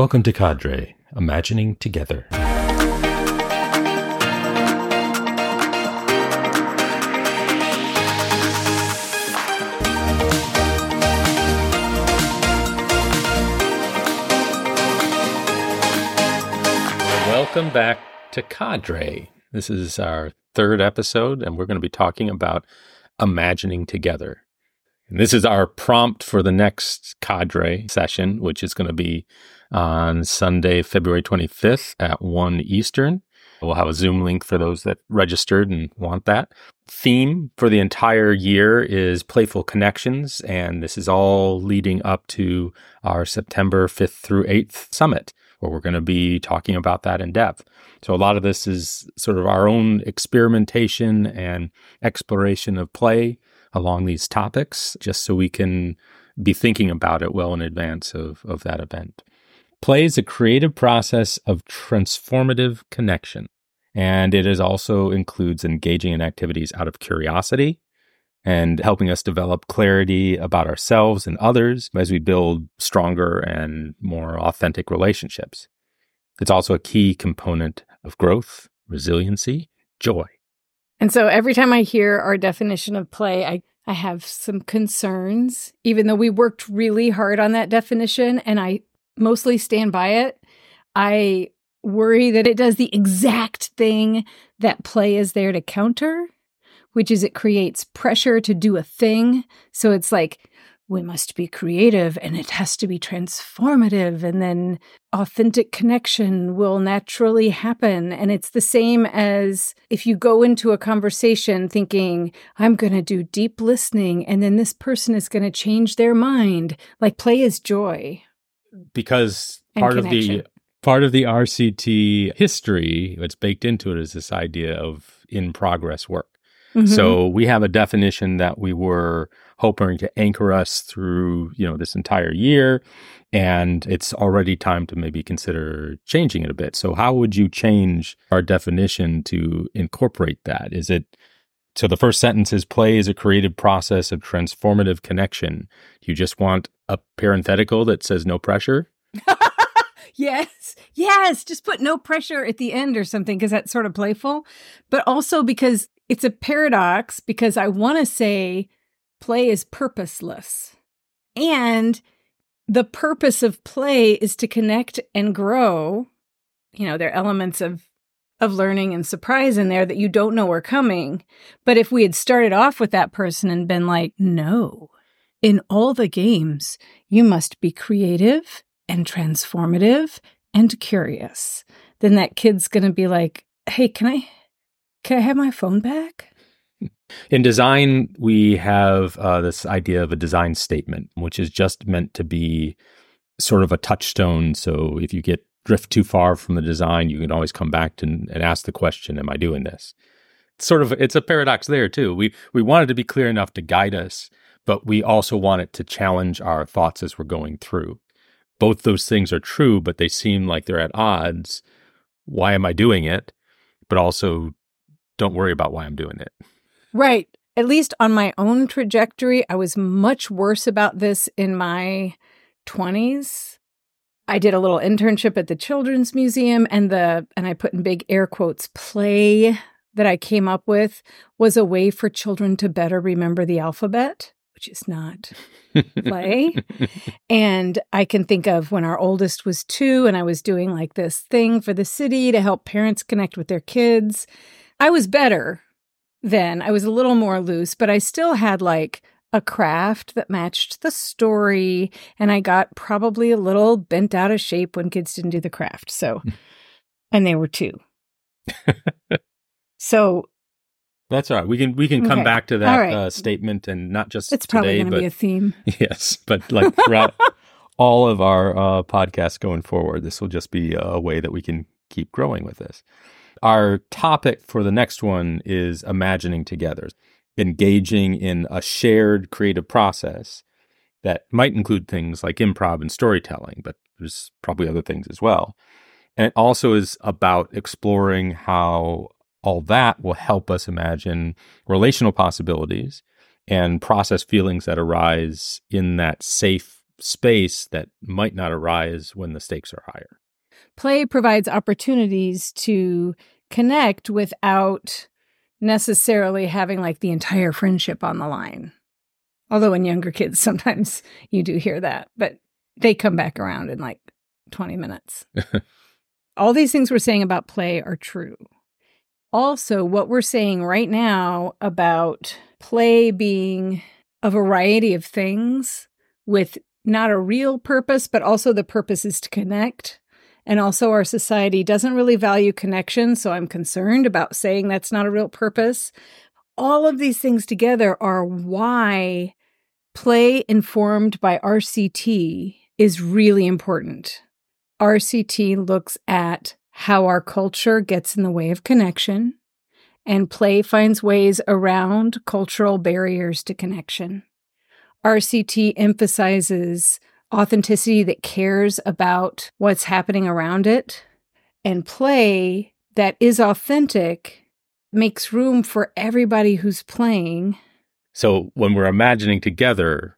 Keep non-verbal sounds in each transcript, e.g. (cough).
Welcome to Cadre, Imagining Together. Welcome back to Cadre. This is our third episode, and we're going to be talking about imagining together. And this is our prompt for the next cadre session, which is going to be on Sunday, February 25th at 1 Eastern. We'll have a Zoom link for those that registered and want that. Theme for the entire year is playful connections, and this is all leading up to our September 5th through 8th summit, where we're going to be talking about that in depth. So, a lot of this is sort of our own experimentation and exploration of play along these topics, just so we can be thinking about it well in advance of, of that event. Play is a creative process of transformative connection, and it is also includes engaging in activities out of curiosity and helping us develop clarity about ourselves and others as we build stronger and more authentic relationships. It's also a key component of growth, resiliency, joy. And so every time I hear our definition of play, I, I have some concerns, even though we worked really hard on that definition and I mostly stand by it. I worry that it does the exact thing that play is there to counter, which is it creates pressure to do a thing. So it's like, we must be creative and it has to be transformative and then authentic connection will naturally happen and it's the same as if you go into a conversation thinking i'm going to do deep listening and then this person is going to change their mind like play is joy because part of the part of the RCT history what's baked into it is this idea of in progress work Mm-hmm. So we have a definition that we were hoping to anchor us through, you know, this entire year. And it's already time to maybe consider changing it a bit. So how would you change our definition to incorporate that? Is it so the first sentence is play is a creative process of transformative connection. Do you just want a parenthetical that says no pressure? (laughs) yes, yes. Just put no pressure at the end or something because that's sort of playful. But also because it's a paradox because I want to say play is purposeless. And the purpose of play is to connect and grow. You know, there are elements of of learning and surprise in there that you don't know are coming. But if we had started off with that person and been like, no, in all the games, you must be creative and transformative and curious, then that kid's going to be like, hey, can I can I have my phone back? (laughs) In design, we have uh, this idea of a design statement, which is just meant to be sort of a touchstone. So if you get drift too far from the design, you can always come back to, and ask the question, "Am I doing this?" It's sort of it's a paradox there too. We we want it to be clear enough to guide us, but we also want it to challenge our thoughts as we're going through. Both those things are true, but they seem like they're at odds. Why am I doing it? But also, don't worry about why I'm doing it. Right. At least on my own trajectory, I was much worse about this in my 20s. I did a little internship at the Children's Museum and the and I put in big air quotes play that I came up with was a way for children to better remember the alphabet, which is not play. and I can think of when our oldest was 2 and I was doing like this thing for the city to help parents connect with their kids I was better then. I was a little more loose, but I still had like a craft that matched the story. And I got probably a little bent out of shape when kids didn't do the craft. So, and they were two. (laughs) so that's all right. We can we can come okay. back to that right. uh, statement and not just it's probably going to be a theme. (laughs) Yes, but like throughout (laughs) all of our uh, podcasts going forward, this will just be a way that we can keep growing with this. Our topic for the next one is imagining together, engaging in a shared creative process that might include things like improv and storytelling, but there's probably other things as well. And it also is about exploring how all that will help us imagine relational possibilities and process feelings that arise in that safe space that might not arise when the stakes are higher. Play provides opportunities to connect without necessarily having like the entire friendship on the line. Although in younger kids, (laughs) sometimes you do hear that, but they come back around in like 20 minutes. (laughs) All these things we're saying about play are true. Also, what we're saying right now about play being a variety of things with not a real purpose, but also the purpose is to connect. And also, our society doesn't really value connection. So I'm concerned about saying that's not a real purpose. All of these things together are why play informed by RCT is really important. RCT looks at how our culture gets in the way of connection, and play finds ways around cultural barriers to connection. RCT emphasizes authenticity that cares about what's happening around it, and play that is authentic makes room for everybody who's playing. So when we're imagining together,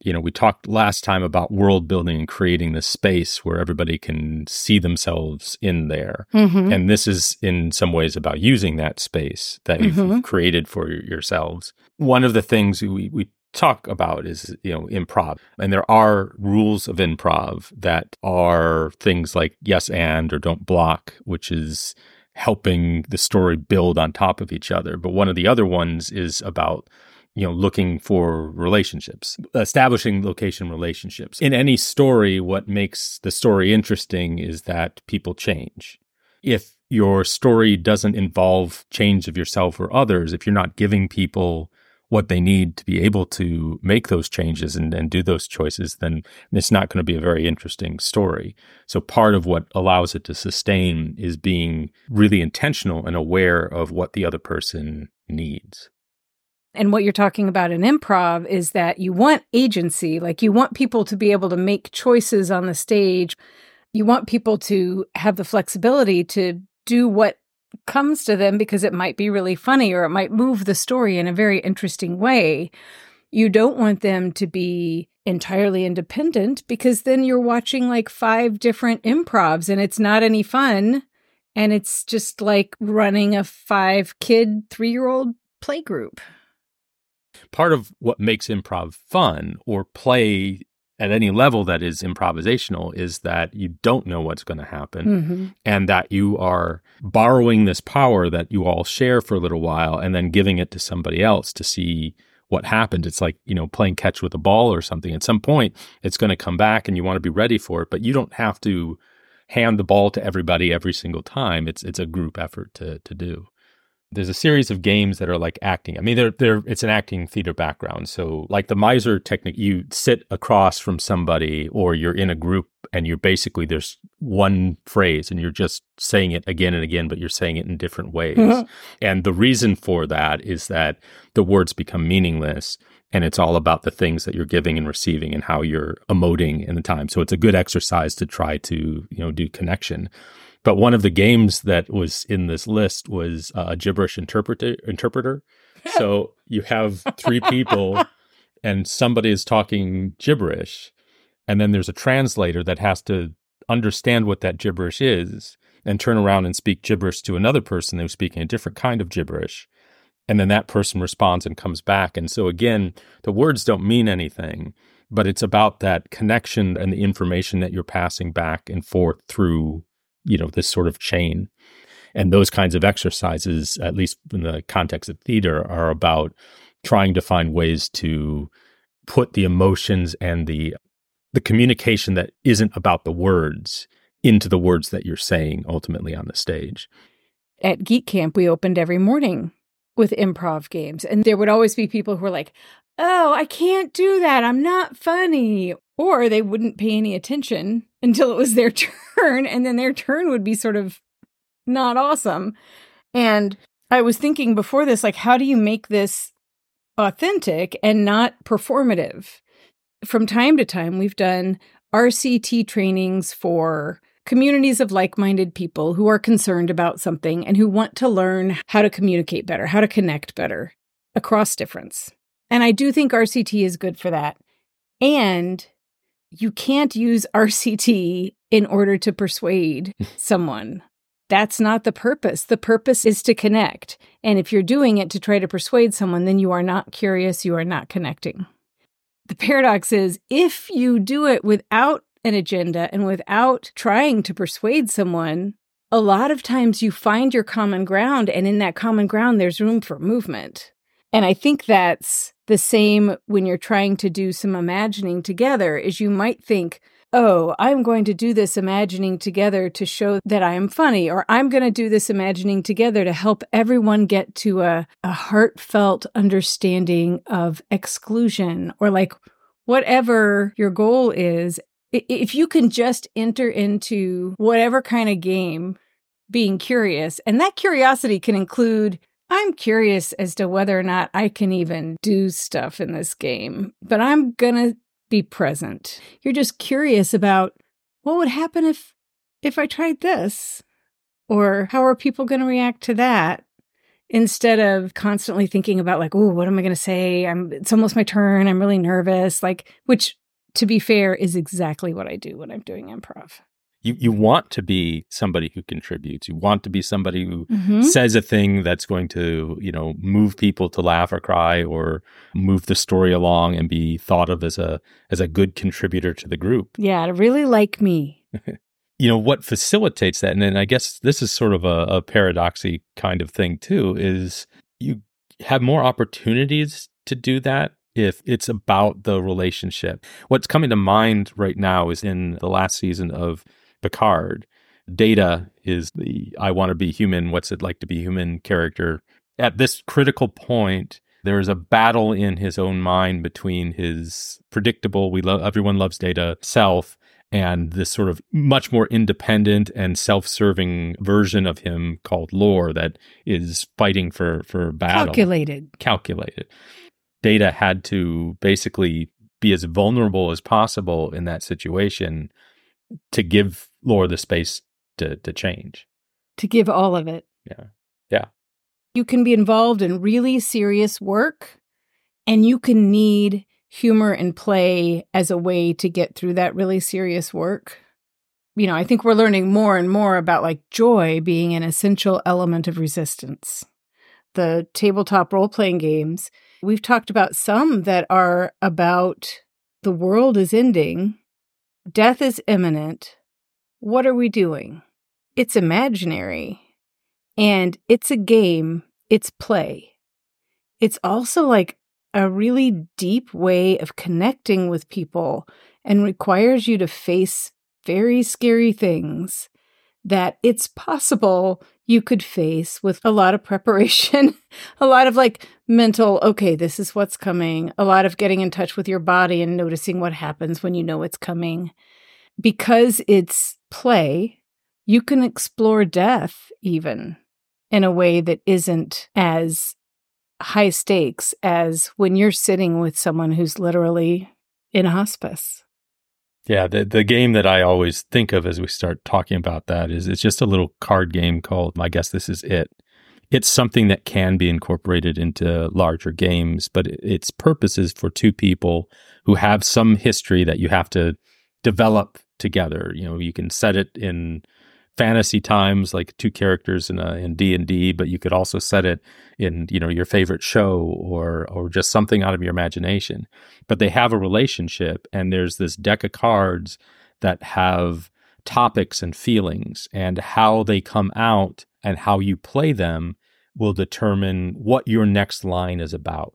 you know, we talked last time about world building and creating this space where everybody can see themselves in there. Mm-hmm. And this is in some ways about using that space that mm-hmm. you've created for yourselves. One of the things we, we talk about is you know improv and there are rules of improv that are things like yes and or don't block which is helping the story build on top of each other but one of the other ones is about you know looking for relationships establishing location relationships in any story what makes the story interesting is that people change if your story doesn't involve change of yourself or others if you're not giving people what they need to be able to make those changes and, and do those choices, then it's not going to be a very interesting story. So part of what allows it to sustain is being really intentional and aware of what the other person needs. And what you're talking about in improv is that you want agency, like you want people to be able to make choices on the stage. You want people to have the flexibility to do what comes to them because it might be really funny or it might move the story in a very interesting way. You don't want them to be entirely independent because then you're watching like five different improvs and it's not any fun. And it's just like running a five kid, three year old play group. Part of what makes improv fun or play at any level that is improvisational is that you don't know what's going to happen mm-hmm. and that you are borrowing this power that you all share for a little while and then giving it to somebody else to see what happened. It's like, you know, playing catch with a ball or something. At some point, it's going to come back and you want to be ready for it, but you don't have to hand the ball to everybody every single time. It's it's a group effort to to do there's a series of games that are like acting. I mean, they're they're it's an acting theater background. So like the Meisner technique, you sit across from somebody or you're in a group and you're basically there's one phrase and you're just saying it again and again, but you're saying it in different ways. Mm-hmm. (laughs) And the reason for that is that the words become meaningless and it's all about the things that you're giving and receiving and how you're emoting in the time. So it's a good exercise to try to, you know, do connection. But one of the games that was in this list was uh, a gibberish interpreter. Interpreter. so (laughs) you have three people, and somebody is talking gibberish, and then there's a translator that has to understand what that gibberish is and turn around and speak gibberish to another person who's speaking a different kind of gibberish. And then that person responds and comes back. And so again, the words don't mean anything, but it's about that connection and the information that you're passing back and forth through you know this sort of chain and those kinds of exercises at least in the context of theater are about trying to find ways to put the emotions and the the communication that isn't about the words into the words that you're saying ultimately on the stage. At Geek Camp, we opened every morning with improv games, and there would always be people who were like, Oh, I can't do that. I'm not funny. Or they wouldn't pay any attention until it was their (laughs) turn, and then their turn would be sort of not awesome. And I was thinking before this, like, how do you make this authentic and not performative? From time to time, we've done RCT trainings for communities of like minded people who are concerned about something and who want to learn how to communicate better, how to connect better across difference. And I do think RCT is good for that. And you can't use RCT in order to persuade hmm. someone. That's not the purpose. The purpose is to connect. And if you're doing it to try to persuade someone, then you are not curious, you are not connecting. The paradox is if you do it without an agenda and without trying to persuade someone, a lot of times you find your common ground, and in that common ground, there's room for movement. And I think that's the same when you're trying to do some imagining together, is you might think, oh, I'm going to do this imagining together to show that I am funny, or I'm going to do this imagining together to help everyone get to a, a heartfelt understanding of exclusion, or like whatever your goal is. If you can just enter into whatever kind of game being curious, and that curiosity can include I'm curious as to whether or not I can even do stuff in this game, but I'm going to be present. You're just curious about what would happen if if I tried this or how are people going to react to that instead of constantly thinking about like, "Oh, what am I going to say? I'm it's almost my turn. I'm really nervous." Like which to be fair is exactly what I do when I'm doing improv you you want to be somebody who contributes. You want to be somebody who mm-hmm. says a thing that's going to, you know, move people to laugh or cry or move the story along and be thought of as a as a good contributor to the group. Yeah, to really like me. (laughs) you know what facilitates that and then i guess this is sort of a, a paradoxy kind of thing too is you have more opportunities to do that if it's about the relationship. What's coming to mind right now is in the last season of Picard. Data is the I want to be human, what's it like to be human character. At this critical point, there is a battle in his own mind between his predictable, we love everyone loves data self and this sort of much more independent and self-serving version of him called Lore that is fighting for for battle calculated calculated data had to basically be as vulnerable as possible in that situation to give Lore the space to to change. To give all of it. Yeah. Yeah. You can be involved in really serious work and you can need humor and play as a way to get through that really serious work. You know, I think we're learning more and more about like joy being an essential element of resistance. The tabletop role playing games, we've talked about some that are about the world is ending Death is imminent. What are we doing? It's imaginary. And it's a game, it's play. It's also like a really deep way of connecting with people and requires you to face very scary things that it's possible you could face with a lot of preparation, (laughs) a lot of like mental, okay, this is what's coming, a lot of getting in touch with your body and noticing what happens when you know it's coming. Because it's play, you can explore death even in a way that isn't as high stakes as when you're sitting with someone who's literally in hospice. Yeah, the the game that I always think of as we start talking about that is it's just a little card game called I guess this is it. It's something that can be incorporated into larger games, but its purpose is for two people who have some history that you have to develop together. You know, you can set it in fantasy times like two characters in a in D&D but you could also set it in you know your favorite show or or just something out of your imagination. But they have a relationship and there's this deck of cards that have topics and feelings and how they come out and how you play them will determine what your next line is about.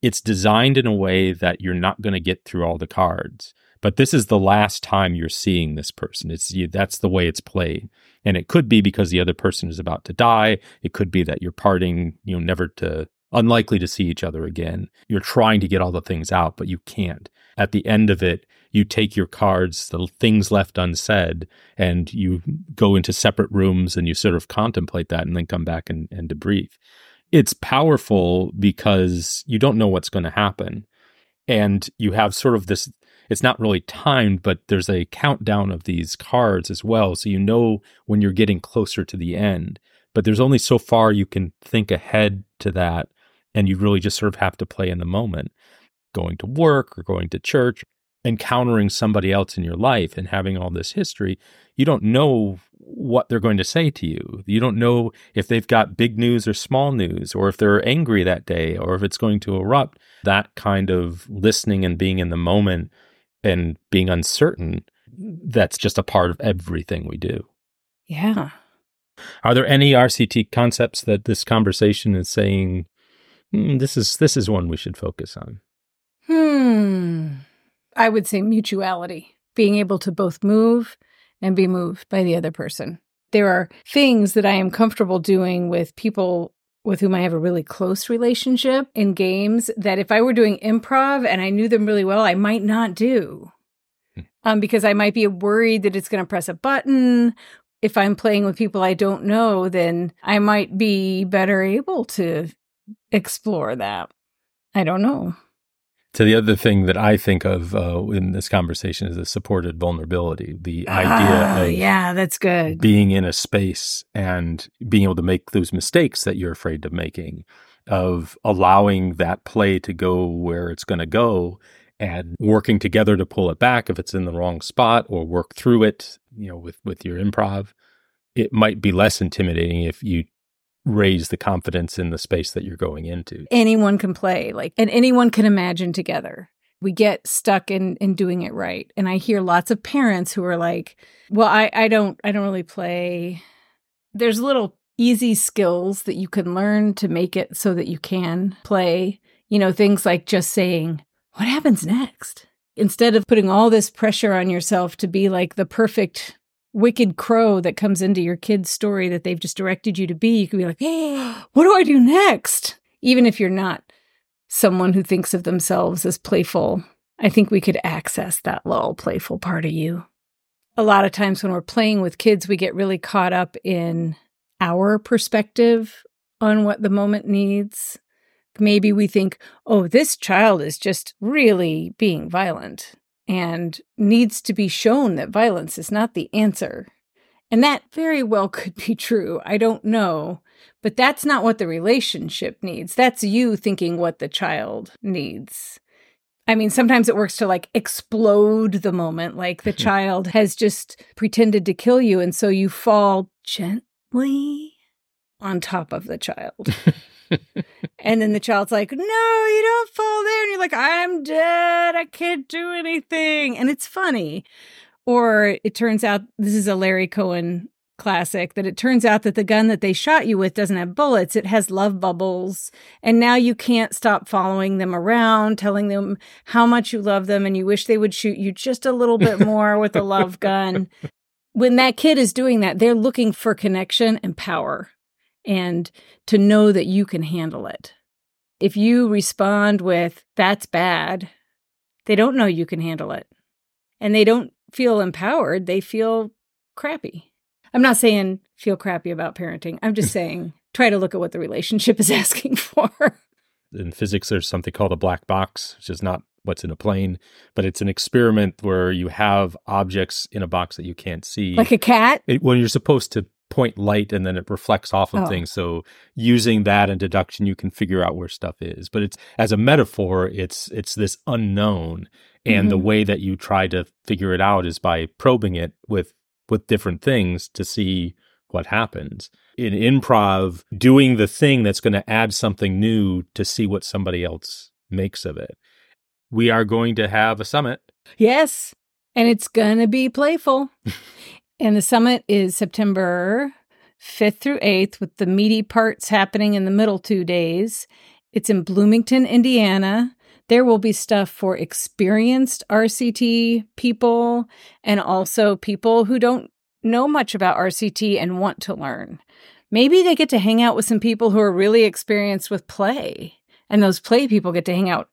It's designed in a way that you're not going to get through all the cards but this is the last time you're seeing this person. It's you, that's the way it's played. And it could be because the other person is about to die. It could be that you're parting, you know, never to unlikely to see each other again. You're trying to get all the things out, but you can't. At the end of it, you take your cards, the things left unsaid, and you go into separate rooms and you sort of contemplate that and then come back and, and debrief. It's powerful because you don't know what's going to happen. And you have sort of this it's not really timed, but there's a countdown of these cards as well. So you know when you're getting closer to the end. But there's only so far you can think ahead to that. And you really just sort of have to play in the moment. Going to work or going to church, encountering somebody else in your life and having all this history, you don't know what they're going to say to you. You don't know if they've got big news or small news, or if they're angry that day, or if it's going to erupt. That kind of listening and being in the moment and being uncertain, that's just a part of everything we do. Yeah. Are there any RCT concepts that this conversation is saying mm, this is this is one we should focus on? Hmm. I would say mutuality, being able to both move and be moved by the other person. There are things that I am comfortable doing with people with whom I have a really close relationship in games that if I were doing improv and I knew them really well, I might not do. Hmm. Um, because I might be worried that it's going to press a button. If I'm playing with people I don't know, then I might be better able to explore that. I don't know. So the other thing that I think of uh, in this conversation is the supported vulnerability, the idea oh, of yeah, that's good. being in a space and being able to make those mistakes that you're afraid of making, of allowing that play to go where it's going to go and working together to pull it back if it's in the wrong spot or work through it, you know, with with your improv. It might be less intimidating if you raise the confidence in the space that you're going into. Anyone can play, like, and anyone can imagine together. We get stuck in in doing it right. And I hear lots of parents who are like, well, I, I don't I don't really play. There's little easy skills that you can learn to make it so that you can play. You know, things like just saying, what happens next? Instead of putting all this pressure on yourself to be like the perfect wicked crow that comes into your kid's story that they've just directed you to be, you could be like, hey, (gasps) (gasps) what do I do next? Even if you're not someone who thinks of themselves as playful, I think we could access that little playful part of you. A lot of times when we're playing with kids, we get really caught up in our perspective on what the moment needs. Maybe we think, oh, this child is just really being violent and needs to be shown that violence is not the answer. And that very well (laughs) could be true. I don't know. But that's not what the relationship needs. That's you thinking what the child needs. I mean, sometimes it works to like explode the moment, like the hmm. child has just pretended to kill you. And so you fall gently on top of the child. (laughs) and then the child's like, No, you don't fall there. And you're like, I'm dead. I can't do anything. And it's funny. Or it turns out this is a Larry Cohen classic that it turns out that the gun that they shot you with doesn't have bullets, it has love bubbles. And now you can't stop following them around, telling them how much you love them and you wish they would shoot you just a little bit (laughs) more with a love gun. When that kid is doing that, they're looking for connection and power and to know that you can handle it. If you respond with, that's bad, they don't know you can handle it. And they don't feel empowered, they feel crappy. I'm not saying feel crappy about parenting. I'm just (laughs) saying try to look at what the relationship is (laughs) asking for. In physics, there's something called a black box, which is not what's in a plane, but it's an experiment where you have objects in a box that you can't see. Like a cat? It, when you're supposed to point light and then it reflects off of oh. things. So using that and deduction, you can figure out where stuff is. But it's as a metaphor, it's it's this unknown, and mm-hmm. the way that you try to figure it out is by probing it with with different things to see what happens. In improv, doing the thing that's going to add something new to see what somebody else makes of it. We are going to have a summit. Yes. And it's going to be playful. (laughs) And the summit is September 5th through 8th, with the meaty parts happening in the middle two days. It's in Bloomington, Indiana. There will be stuff for experienced RCT people and also people who don't know much about RCT and want to learn. Maybe they get to hang out with some people who are really experienced with play, and those play people get to hang out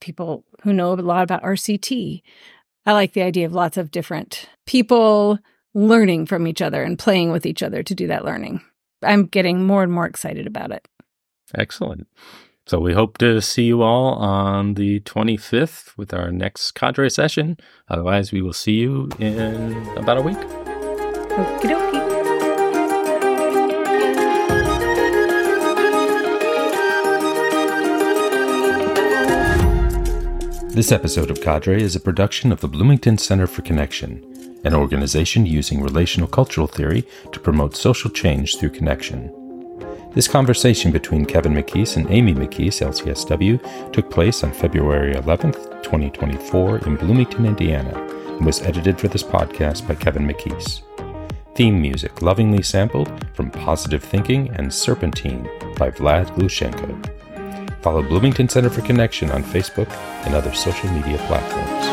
people who know a lot about RCT. I like the idea of lots of different people learning from each other and playing with each other to do that learning. I'm getting more and more excited about it. Excellent. So we hope to see you all on the 25th with our next cadre session. Otherwise, we will see you in about a week. Okie dokie. This episode of Cadre is a production of the Bloomington Center for Connection, an organization using relational cultural theory to promote social change through connection. This conversation between Kevin McKees and Amy McKees, LCSW, took place on February 11th, 2024, in Bloomington, Indiana, and was edited for this podcast by Kevin McKees. Theme music lovingly sampled from Positive Thinking and Serpentine by Vlad Glushenko. Follow Bloomington Center for Connection on Facebook and other social media platforms.